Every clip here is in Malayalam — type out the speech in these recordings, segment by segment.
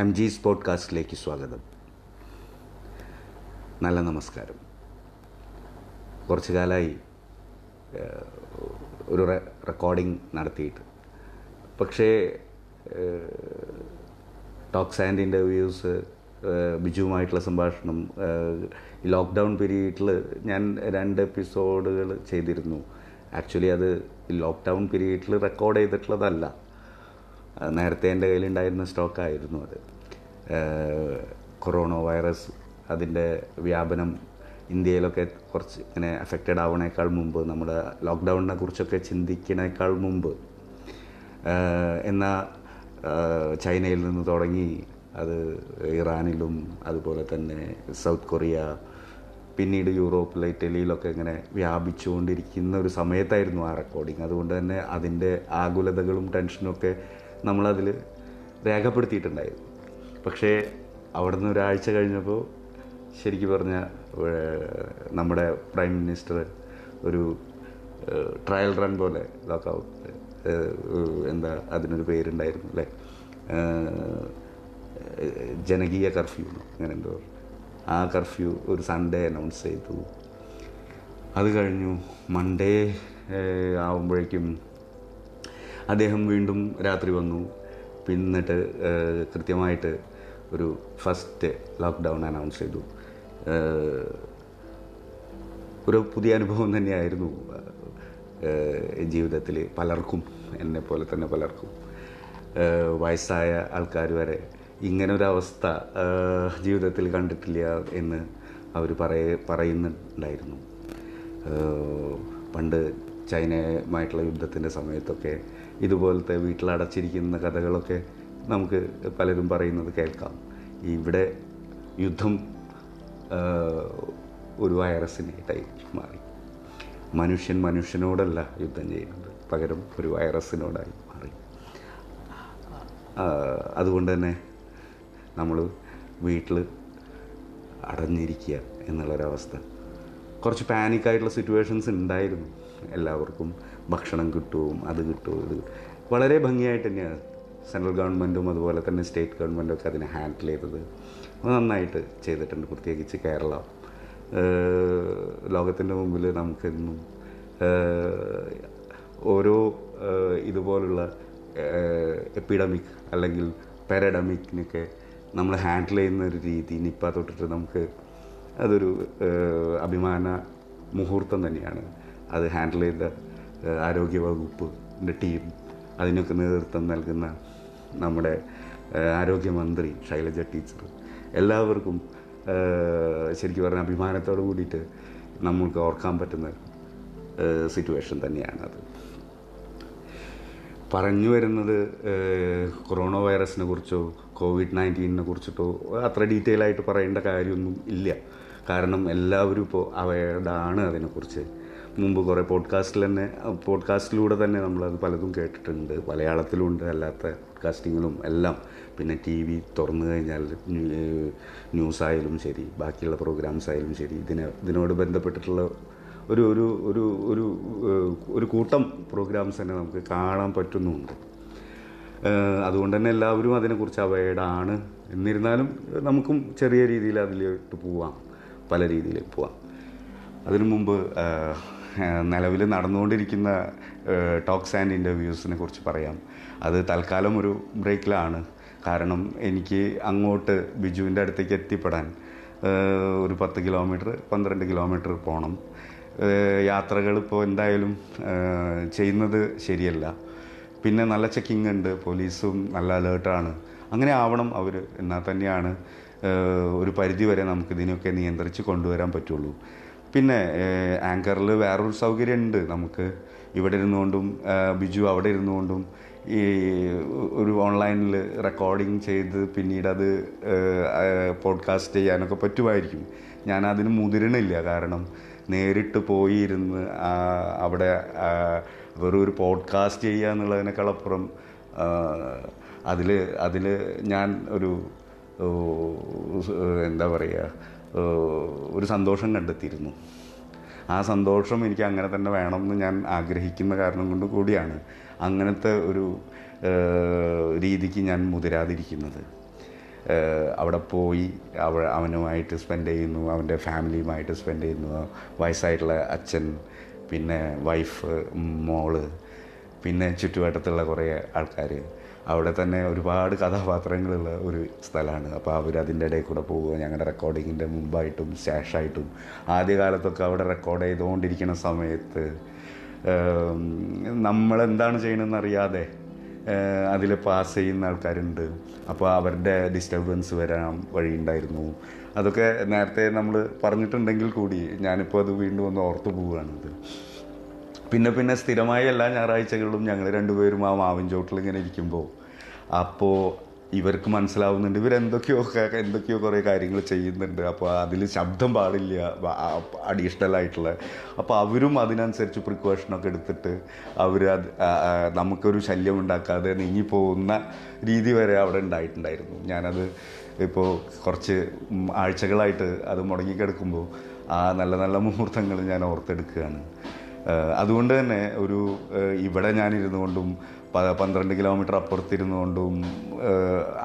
എം ജി പോഡ്കാസ്റ്റിലേക്ക് സ്വാഗതം. നല്ല നമസ്കാരം. കുറച്ചു കാലമായി ഒരു റെക്കോർഡിംഗ് നടത്തിയിട്ട്. പക്ഷേ ടോക്സ് ആൻഡ് ഇന്റർവ്യൂസ് ബിജുവുമായിട്ടുള്ള സംഭാഷണം ലോക്ക്ഡൗൺ പീരീഡിൽ ഞാൻ രണ്ട് എപ്പിസോഡുകൾ ചെയ്തിരുന്നു. ആക്ച്വലി അത് ലോക്ക്ഡൗൺ പീരീഡിൽ റെക്കോർഡ് ചെയ്തിട്ടുള്ളതല്ല. നേരത്തെ എന്റെ കയ്യിലുണ്ടായിരുന്ന സ്റ്റോക്കായിരുന്നു അത്. കൊറോണ വൈറസ് അതിന്റെ വ്യാപനം ഇന്ത്യയിലൊക്കെ കുറച്ച് ഇങ്ങനെ അഫക്റ്റഡ് ആവണേക്കാൾ മുമ്പ് നമ്മുടെ ലോക്ക്ഡൗണിനെ കുറിച്ചൊക്കെ ചിന്തിക്കണേക്കാൾ മുമ്പ് എന്നാൽ ചൈനയിൽ നിന്ന് തുടങ്ങി അത് ഇറാനിലും അതുപോലെ തന്നെ സൗത്ത് കൊറിയ പിന്നീട് യൂറോപ്പിലെ ഇറ്റലിയിലൊക്കെ ഇങ്ങനെ വ്യാപിച്ചുകൊണ്ടിരിക്കുന്ന ഒരു സമയത്തായിരുന്നു ആ റെക്കോർഡിങ് അതുകൊണ്ട് തന്നെ അതിന്റെ ആകുലതകളും ടെൻഷനും ഒക്കെ നമ്മളതിൽ രേഖപ്പെടുത്തിയിട്ടുണ്ടായിരുന്നു പക്ഷേ അവിടെ നിന്ന് ഒരാഴ്ച കഴിഞ്ഞപ്പോൾ ശരിക്കും പറഞ്ഞാൽ നമ്മുടെ പ്രൈം മിനിസ്റ്റർ ഒരു ട്രയൽ റൺ പോലെ ലോക്കൗട്ട് എന്താ അതിനൊരു പേരുണ്ടായിരുന്നു അല്ലേ? ജനകീയ കർഫ്യൂ അങ്ങനെ എന്തോ. ആ കർഫ്യൂ ഒരു സൺഡേ അനൗൺസ് ചെയ്തു. അത് കഴിഞ്ഞു. മൺഡേ ആവുമ്പോഴേക്കും അദ്ദേഹം വീണ്ടും രാത്രി വന്നു. പിന്നിട്ട് കൃത്യമായിട്ട് ഒരു ഫസ്റ്റ് ലോക്ക്ഡൗൺ അനൗൺസ് ചെയ്തു. ഒരു പുതിയ അനുഭവം തന്നെയായിരുന്നു. ജീവിതത്തിൽ പലർക്കും എന്നെ പോലെ തന്നെ പലർക്കും. വയസ്സായ ആൾക്കാർ വരെ ഇങ്ങനൊരവസ്ഥ ജീവിതത്തിൽ കണ്ടിട്ടില്ല എന്ന് അവർ പറയ പറയുന്നുണ്ടായിരുന്നു. പണ്ട് ചൈനയുമായിട്ടുള്ള യുദ്ധത്തിന്റെ സമയത്തൊക്കെ ഇതുപോലത്തെ വീട്ടിലടച്ചിരിക്കുന്ന കഥകളൊക്കെ നമുക്ക് പലരും പറയുന്നത് കേൾക്കാം. ഇവിടെ യുദ്ധം ഒരു വൈറസിനായിട്ടായി മാറി. മനുഷ്യൻ മനുഷ്യനോടല്ല യുദ്ധം ചെയ്യുന്നത്. പകരം ഒരു വൈറസിനോടായി മാറി. അതുകൊണ്ട് തന്നെ നമ്മൾ വീട്ടിൽ അടഞ്ഞിരിക്കുക എന്നുള്ളൊരവസ്ഥ. കുറച്ച് പാനിക്കായിട്ടുള്ള സിറ്റുവേഷൻസ് ഉണ്ടായിരുന്നു. എല്ലാവർക്കും ഭക്ഷണം കിട്ടും അത് കിട്ടും ഇത് വളരെ ഭംഗിയായിട്ട് തന്നെയാണ് സെൻട്രൽ ഗവൺമെന്റും അതുപോലെ തന്നെ സ്റ്റേറ്റ് ഗവൺമെന്റും ഒക്കെ അതിനെ ഹാൻഡിൽ ചെയ്തത്. നന്നായിട്ട് ചെയ്തിട്ടുണ്ട് പ്രത്യേകിച്ച് കേരള. ലോകത്തിന്റെ മുമ്പിൽ നമുക്കെന്നും ഓരോ ഇതുപോലുള്ള എപ്പിഡമിക് അല്ലെങ്കിൽ പാരഡമിക്കിനൊക്കെ നമ്മൾ ഹാൻഡിൽ ചെയ്യുന്ന ഒരു രീതി നിപ്പ തൊട്ടിട്ട് നമുക്ക് അതൊരു അഭിമാന മുഹൂർത്തം തന്നെയാണ്. അത് ഹാൻഡിൽ ചെയ്ത ആരോഗ്യവകുപ്പിന്റെ ടീം അതിനൊക്കെ നേതൃത്വം നൽകുന്ന നമ്മുടെ ആരോഗ്യമന്ത്രി ശൈലജ ടീച്ചർ. എല്ലാവർക്കും ശരിക്കും പറഞ്ഞാൽ അഭിമാനത്തോട് കൂടിയിട്ട് നമ്മൾക്ക് ഓർക്കാൻ പറ്റുന്ന സിറ്റുവേഷൻ തന്നെയാണത്. പറഞ്ഞു വരുന്നത് കൊറോണ വൈറസിനെ കുറിച്ചോ കോവിഡ് നയന്റീനിനെ കുറിച്ചിട്ടോ അത്ര ഡീറ്റെയിൽ ആയിട്ട് പറയേണ്ട കാര്യമൊന്നും ഇല്ല. കാരണം എല്ലാവരും ഇപ്പോൾ അവയർഡാണ് അതിനെക്കുറിച്ച്. മുമ്പ് കുറേ പോഡ്കാസ്റ്റിൽ തന്നെ പോഡ്കാസ്റ്റിലൂടെ തന്നെ നമ്മളത് പലതും കേട്ടിട്ടുണ്ട്. മലയാളത്തിലുണ്ട് അല്ലാത്ത പോഡ്കാസ്റ്റിങ്ങിലും എല്ലാം. പിന്നെ ടി വി തുറന്നു കഴിഞ്ഞാൽ ന്യൂസായാലും ശരി ബാക്കിയുള്ള പ്രോഗ്രാംസ് ആയാലും ശരി ഇതിനെ ഇതിനോട് ബന്ധപ്പെട്ടിട്ടുള്ള ഒരു ഒരു ഒരു ഒരു ഒരു കൂട്ടം പ്രോഗ്രാംസ് തന്നെ നമുക്ക് കാണാൻ പറ്റുന്നുണ്ട്. അതുകൊണ്ട് തന്നെ എല്ലാവരും അതിനെക്കുറിച്ച് അവയർഡാണ് എന്നിരുന്നാലും നമുക്കും ചെറിയ രീതിയിൽ അതിലോട്ട് പോവാം പല രീതിയിൽ പോവാം. അതിനു മുമ്പ് നിലവിൽ നടന്നുകൊണ്ടിരിക്കുന്ന ടോക്സ് ആൻഡ് ഇന്റർവ്യൂസിനെ കുറിച്ച് പറയാം. അത് തൽക്കാലം ഒരു ബ്രേക്കിലാണ്. കാരണം എനിക്ക് അങ്ങോട്ട് ബിജുവിന്റെ അടുത്തേക്ക് എത്തിപ്പെടാൻ ഒരു പത്ത് കിലോമീറ്റർ പന്ത്രണ്ട് കിലോമീറ്റർ പോകണം യാത്രകൾ ഇപ്പോൾ എന്തായാലും ചെയ്യുന്നത് ശരിയല്ല. പിന്നെ നല്ല ചെക്കിംഗ് ഉണ്ട് പോലീസും നല്ല അലേർട്ടാണ്. അങ്ങനെ ആവണം അവർ. എന്നാൽ തന്നെയാണ് ഒരു പരിധി വരെ നമുക്ക് ഇതിനൊക്കെ നിയന്ത്രിച്ച് കൊണ്ടുവരാൻ പറ്റുള്ളൂ. പിന്നെ ആങ്കറിൽ വേറൊരു സൗകര്യം ഉണ്ട് നമുക്ക് ഇവിടെ ഇരുന്നുകൊണ്ടും ബിജു അവിടെ ഇരുന്നുകൊണ്ടും ഈ ഒരു ഓൺലൈനിൽ റെക്കോർഡിങ് ചെയ്ത് പിന്നീട് അത് പോഡ്കാസ്റ്റ് ചെയ്യാനൊക്കെ പറ്റുമായിരിക്കും. ഞാൻ അതിന് മുതിരണില്ല. കാരണം നേരിട്ട് പോയി ഇരുന്ന് അവിടെ വെറും ഒരു പോഡ്കാസ്റ്റ് ചെയ്യുക എന്നുള്ളതിനേക്കാളപ്പുറം അതിൽ അതിൽ ഞാൻ ഒരു എന്താ പറയുക ഒരു സന്തോഷം കണ്ടെത്തിയിരുന്നു. ആ സന്തോഷം എനിക്ക് അങ്ങനെ തന്നെ വേണമെന്ന് ഞാൻ ആഗ്രഹിക്കുന്ന കാരണം കൊണ്ട് കൂടിയാണ് അങ്ങനത്തെ ഒരു രീതിക്ക് ഞാൻ മുതിരാതിരിക്കുന്നത്. അവിടെ പോയി അവ അവനുമായിട്ട് സ്പെൻഡ് ചെയ്യുന്നു അവന്റെ ഫാമിലിയുമായിട്ട് സ്പെൻഡ് ചെയ്യുന്നു വയസ്സായിട്ടുള്ള അച്ഛൻ പിന്നെ വൈഫ് മോൾ പിന്നെ ചുറ്റുവട്ടത്തുള്ള കുറേ ആൾക്കാർ അവിടെ തന്നെ ഒരുപാട് കഥാപാത്രങ്ങളുള്ള ഒരു സ്ഥലമാണ് അപ്പോൾ അവർ അതിന്റെ ഇടയിൽ കൂടെ പോവുക ഞങ്ങളുടെ റെക്കോർഡിങ്ങിന്റെ മുമ്പായിട്ടും ശേഷമായിട്ടും ആദ്യകാലത്തൊക്കെ അവിടെ റെക്കോർഡ് ചെയ്തുകൊണ്ടിരിക്കുന്ന സമയത്ത് നമ്മളെന്താണ് ചെയ്യണമെന്ന് അറിയാതെ അതിൽ പാസ് ചെയ്യുന്ന ആൾക്കാരുണ്ട്. അപ്പോൾ അവരുടെ ഡിസ്റ്റർബൻസ് വരാൻ വഴിയുണ്ടായിരുന്നു. അതൊക്കെ നേരത്തെ നമ്മൾ പറഞ്ഞിട്ടുണ്ടെങ്കിൽ കൂടി ഞാനിപ്പോൾ അത് വീണ്ടും ഒന്ന് ഓർത്തു പോവുകയാണിത്. പിന്നെ പിന്നെ സ്ഥിരമായ എല്ലാ ഞായറാഴ്ചകളിലും ഞങ്ങൾ രണ്ടുപേരും ആ മാവിൻ ചോട്ടിൽ ഇങ്ങനെ ഇരിക്കുമ്പോൾ അപ്പോൾ ഇവർക്ക് മനസ്സിലാവുന്നുണ്ട് ഇവരെന്തൊക്കെയോ എന്തൊക്കെയോ കുറേ കാര്യങ്ങൾ ചെയ്യുന്നുണ്ട്. അപ്പോൾ അതിൽ ശബ്ദം പാടില്ല അഡീഷണൽ ആയിട്ടുള്ള അപ്പോൾ അവരും അതിനനുസരിച്ച് പ്രിക്കോഷനൊക്കെ എടുത്തിട്ട് അവർ അത് നമുക്കൊരു ശല്യം ഉണ്ടാക്കാതെ നീങ്ങിപ്പോകുന്ന രീതി വരെ അവിടെ ഉണ്ടായിട്ടുണ്ടായിരുന്നു. ഞാനത് ഇപ്പോൾ കുറച്ച് ആഴ്ചകളായിട്ട് അത് മുടങ്ങിക്കിടക്കുമ്പോൾ ആ നല്ല നല്ല മുഹൂർത്തങ്ങൾ ഞാൻ ഓർത്തെടുക്കുകയാണ്. അതുകൊണ്ട് തന്നെ ഒരു ഇവിടെ ഞാനിരുന്നു കൊണ്ടും പന്ത്രണ്ട് കിലോമീറ്റർ അപ്പുറത്തിരുന്നു കൊണ്ടും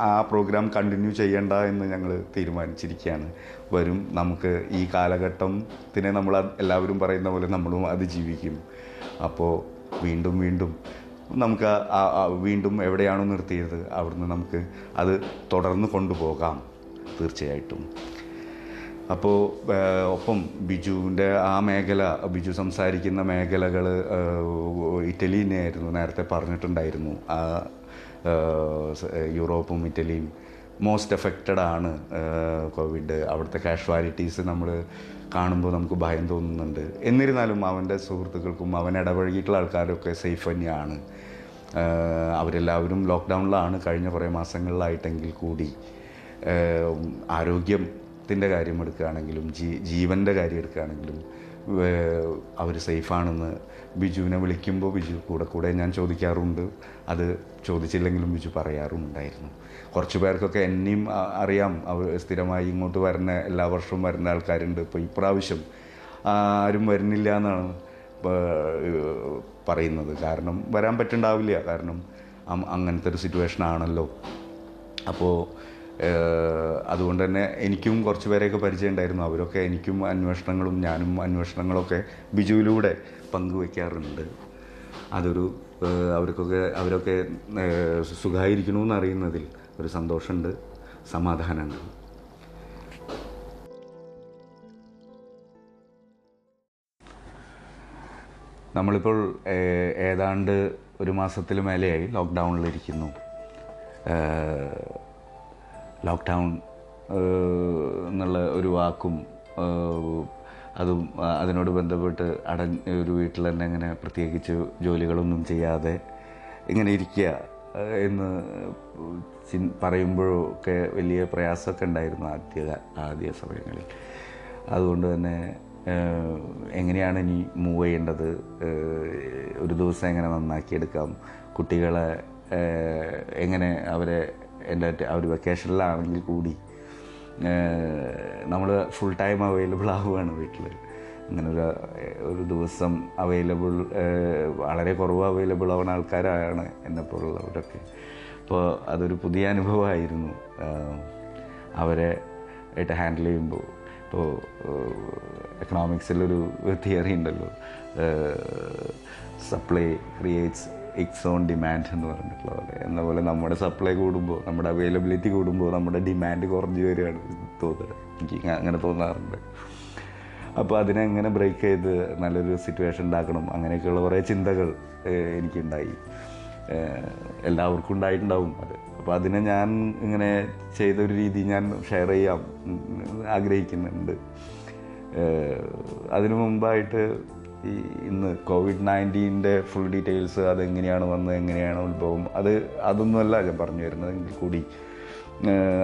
ആ പ്രോഗ്രാം കണ്ടിന്യൂ ചെയ്യണ്ട എന്ന് ഞങ്ങൾ തീരുമാനിച്ചിരിക്കുകയാണ്. വരും നമുക്ക് ഈ കാലഘട്ടത്തിനെ നമ്മൾ എല്ലാവരും പറയുന്ന പോലെ നമ്മളും അതിജീവിക്കും അപ്പോൾ വീണ്ടും വീണ്ടും നമുക്ക് വീണ്ടും എവിടെയാണോ നിർത്തിയത് അവിടുന്ന് നമുക്ക് അത് തുടർന്ന് കൊണ്ടുപോകാം തീർച്ചയായിട്ടും. അപ്പോൾ ഒപ്പം ബിജുവിന്റെ ആ മേഖല ബിജു സംസാരിക്കുന്ന മേഖലകൾ ഇറ്റലിനെയായിരുന്നു നേരത്തെ പറഞ്ഞിട്ടുണ്ടായിരുന്നു. ആ യൂറോപ്പും ഇറ്റലിയും മോസ്റ്റ് എഫക്റ്റഡ് ആണ് കോവിഡ് അവിടുത്തെ കാഷ്വാലിറ്റീസ് നമ്മൾ കാണുമ്പോൾ നമുക്ക് ഭയം തോന്നുന്നുണ്ട്. എന്നിരുന്നാലും അവന്റെ സുഹൃത്തുക്കൾക്കും അവൻ ഇടപഴകിയിട്ടുള്ള ആൾക്കാരൊക്കെ സേഫ് തന്നെയാണ്. അവരെല്ലാവരും ലോക്ക്ഡൗണിലാണ് കഴിഞ്ഞ കുറേ മാസങ്ങളിലായിട്ടെങ്കിൽ കൂടി. ഏഹ്, ആരോഗ്യത്തിന്റെ കാര്യം എടുക്കുകയാണെങ്കിലും ജീ ജീവന്റെ കാര്യം എടുക്കുകയാണെങ്കിലും അവർ സേഫാണെന്ന് ബിജുവിനെ വിളിക്കുമ്പോൾ ബിജു കൂടെ കൂടെ ഞാൻ ചോദിക്കാറുണ്ട്. അത് ചോദിച്ചില്ലെങ്കിലും ബിജു പറയാറുണ്ടായിരുന്നു. കുറച്ച് പേർക്കൊക്കെ എന്നെയും അറിയാം. അവർ സ്ഥിരമായി ഇങ്ങോട്ട് വരുന്ന എല്ലാ വർഷവും വരുന്ന ആൾക്കാരുണ്ട്. ഇപ്പോൾ ഇപ്രാവശ്യം ആരും വരുന്നില്ല എന്നാണ് പറയുന്നത്. കാരണം വരാൻ പറ്റുണ്ടാവില്ല. കാരണം അങ്ങനത്തെ ഒരു സിറ്റുവേഷൻ ആണല്ലോ. അപ്പോൾ അതുകൊണ്ട് തന്നെ എനിക്കും കുറച്ച് പേരെയൊക്കെ പരിചയമുണ്ടായിരുന്നു. അവരൊക്കെ എനിക്കും അന്വേഷണങ്ങളും ഞാനും അന്വേഷണങ്ങളൊക്കെ ബിജുവിലൂടെ പങ്കുവയ്ക്കാറുണ്ട് അതൊരു അവർക്കൊക്കെ അവരൊക്കെ സുഖമായിരിക്കണമെന്ന് അറിയുന്നതിൽ ഒരു സന്തോഷമുണ്ട് സമാധാനമുണ്ട്. നമ്മളിപ്പോൾ ഏതാണ്ട് ഒരു മാസത്തിൽ മേലെയായി ലോക്ക്ഡൗണിലിരിക്കുന്നു. ലോക്ക്ഡൗൺ എന്നുള്ള ഒരു വാക്കും അതും അതിനോട് ബന്ധപ്പെട്ട് അട ഒരു വീട്ടിൽ തന്നെ അങ്ങനെ പ്രത്യേകിച്ച് ജോലികളൊന്നും ചെയ്യാതെ ഇങ്ങനെ ഇരിക്കുക എന്ന് ചിൻ പറയുമ്പോഴൊക്കെ വലിയ പ്രയാസമൊക്കെ ഉണ്ടായിരുന്നു ആദ്യ ആദ്യ സമയങ്ങളിൽ. അതുകൊണ്ട് തന്നെ എങ്ങനെയാണ് ഇനി മൂവ് ചെയ്യേണ്ടത്? ഒരു ദിവസം എങ്ങനെ നന്നാക്കിയെടുക്കാം? കുട്ടികളെ എങ്ങനെ അവരെ എന്റെ ആ ഒരു വെക്കേഷനിലാണെങ്കിൽ കൂടി നമ്മൾ ഫുൾ ടൈം അവൈലബിൾ ആവുകയാണ് വീട്ടിൽ അങ്ങനെ ഒരു ഒരു ദിവസം അവൈലബിൾ വളരെ കുറവ് അവൈലബിൾ ആവുന്ന ആൾക്കാരാണ് എന്നെപ്പോലുള്ളവരൊക്കെ അപ്പോൾ അതൊരു പുതിയ അനുഭവമായിരുന്നു. അവരെ ആയിട്ട് ഹാൻഡിൽ ചെയ്യുമ്പോൾ ഇപ്പോൾ എക്കണോമിക്സിലൊരു തിയറി ഉണ്ടല്ലോ. Supply creates its own demand എന്ന് പറഞ്ഞിട്ടുള്ള പോലെ. എന്ന പോലെ നമ്മുടെ സപ്ലൈ കൂടുമ്പോൾ നമ്മുടെ അവൈലബിലിറ്റി കൂടുമ്പോൾ നമ്മുടെ ഡിമാൻഡ് കുറഞ്ഞു വരികയാണ് തോന്നുന്നത്. എനിക്ക് അങ്ങനെ തോന്നാറുണ്ട്. അപ്പോൾ അതിനെ എങ്ങനെ ബ്രേക്ക് ചെയ്ത് നല്ലൊരു സിറ്റുവേഷൻ ഉണ്ടാക്കണം? അങ്ങനെയൊക്കെയുള്ള കുറേ ചിന്തകൾ എനിക്കുണ്ടായി. എല്ലാവർക്കും ഉണ്ടായിട്ടുണ്ടാവും അത്. അപ്പോൾ അതിനെ ഞാൻ ഇങ്ങനെ ചെയ്തൊരു രീതി ഞാൻ ഷെയർ ചെയ്യാം ആഗ്രഹിക്കുന്നുണ്ട്. അതിനു മുമ്പായിട്ട് ഈ ഇന്ന് കോവിഡ് നയന്റീന്റെ ഫുൾ ഡീറ്റെയിൽസ് അതെങ്ങനെയാണ് വന്നത് എങ്ങനെയാണ് ഉത്ഭവം? അത് അതൊന്നുമല്ല ഞാൻ പറഞ്ഞു വരുന്നത്. എങ്കിൽ കൂടി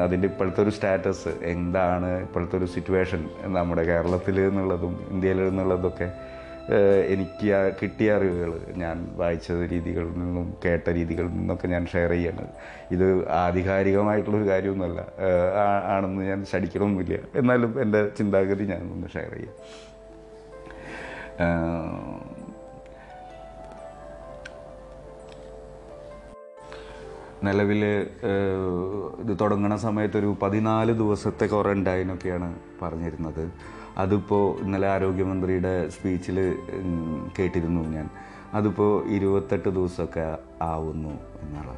അതിന്റെ ഇപ്പോഴത്തെ ഒരു സ്റ്റാറ്റസ് എന്താണ് ഇപ്പോഴത്തെ ഒരു സിറ്റുവേഷൻ നമ്മുടെ കേരളത്തിൽ എന്നുള്ളതും ഇന്ത്യയിൽ എന്നുള്ളതൊക്കെ എനിക്ക് കിട്ടിയ അറിവുകൾ ഞാൻ വായിച്ച രീതികളിൽ നിന്നും കേട്ട രീതികളിൽ നിന്നൊക്കെ ഞാൻ ഷെയർ ചെയ്യുന്നത് ഇത് ആധികാരികമായിട്ടുള്ളൊരു കാര്യമൊന്നുമല്ല. ആണെന്ന് ഞാൻ ശടിക്കണമൊന്നുമില്ല എന്നാലും എന്റെ ചിന്താഗതി ഞാനൊന്ന് ഷെയർ ചെയ്യാം. നിലവിൽ ഇത് തുടങ്ങുന്ന സമയത്ത് ഒരു പതിനാല് ദിവസത്തെ ക്വാറന്റൈനൊക്കെയാണ് പറഞ്ഞിരുന്നത്. അതിപ്പോൾ ഇന്നലെ ആരോഗ്യമന്ത്രിയുടെ സ്പീച്ചിൽ കേട്ടിരുന്നു ഞാൻ. അതിപ്പോൾ ഇരുപത്തെട്ട് ദിവസമൊക്കെ ആവുന്നു എന്നുള്ള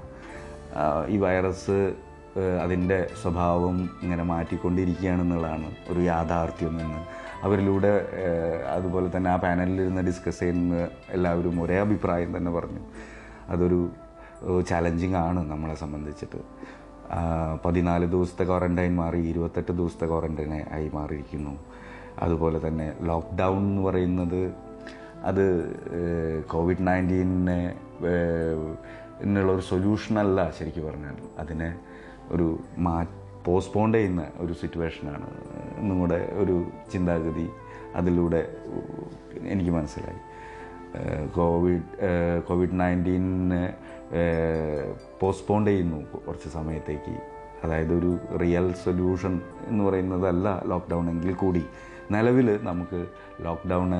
ഈ വൈറസ് അതിന്റെ സ്വഭാവം ഇങ്ങനെ മാറ്റിക്കൊണ്ടിരിക്കുകയാണെന്നുള്ളതാണ് ഒരു യാഥാർത്ഥ്യം എന്ന് അവരിലൂടെ അതുപോലെ തന്നെ ആ പാനലിൽ ഇരുന്ന് ഡിസ്കസ് ചെയ്യുന്ന എല്ലാവരും ഒരേ അഭിപ്രായം തന്നെ പറഞ്ഞു. അതൊരു ചാലഞ്ചിങ് ആണ് നമ്മളെ സംബന്ധിച്ചിട്ട്. പതിനാല് ദിവസത്തെ ക്വാറന്റൈൻ മാറി ഇരുപത്തെട്ട് ദിവസത്തെ ക്വാറന്റൈൻ ആയി മാറിയിരിക്കുന്നു. അതുപോലെ തന്നെ ലോക്ക്ഡൗൺ എന്ന് പറയുന്നത് അത് കോവിഡ് നയന്റീനെ എന്നുള്ളൊരു സൊല്യൂഷനല്ല ശരിക്കും പറഞ്ഞാൽ. അതിനെ ഒരു മാ പോസ്റ്റ്പോണ്ട് ചെയ്യുന്ന ഒരു സിറ്റുവേഷനാണ് എന്നും ഒരു ചിന്താഗതി അതിലൂടെ എനിക്ക് മനസ്സിലായി. കോവിഡ് കോവിഡ് നയന്റീനെ പോസ്റ്റ്പോണ്ട് ചെയ്യുന്നു കുറച്ച് സമയത്തേക്ക്. അതായത് ഒരു റിയൽ സൊല്യൂഷൻ എന്ന് പറയുന്നതല്ല ലോക്ക്ഡൗൺ എങ്കിൽ കൂടി. നിലവിൽ നമുക്ക് ലോക്ക്ഡൗണ്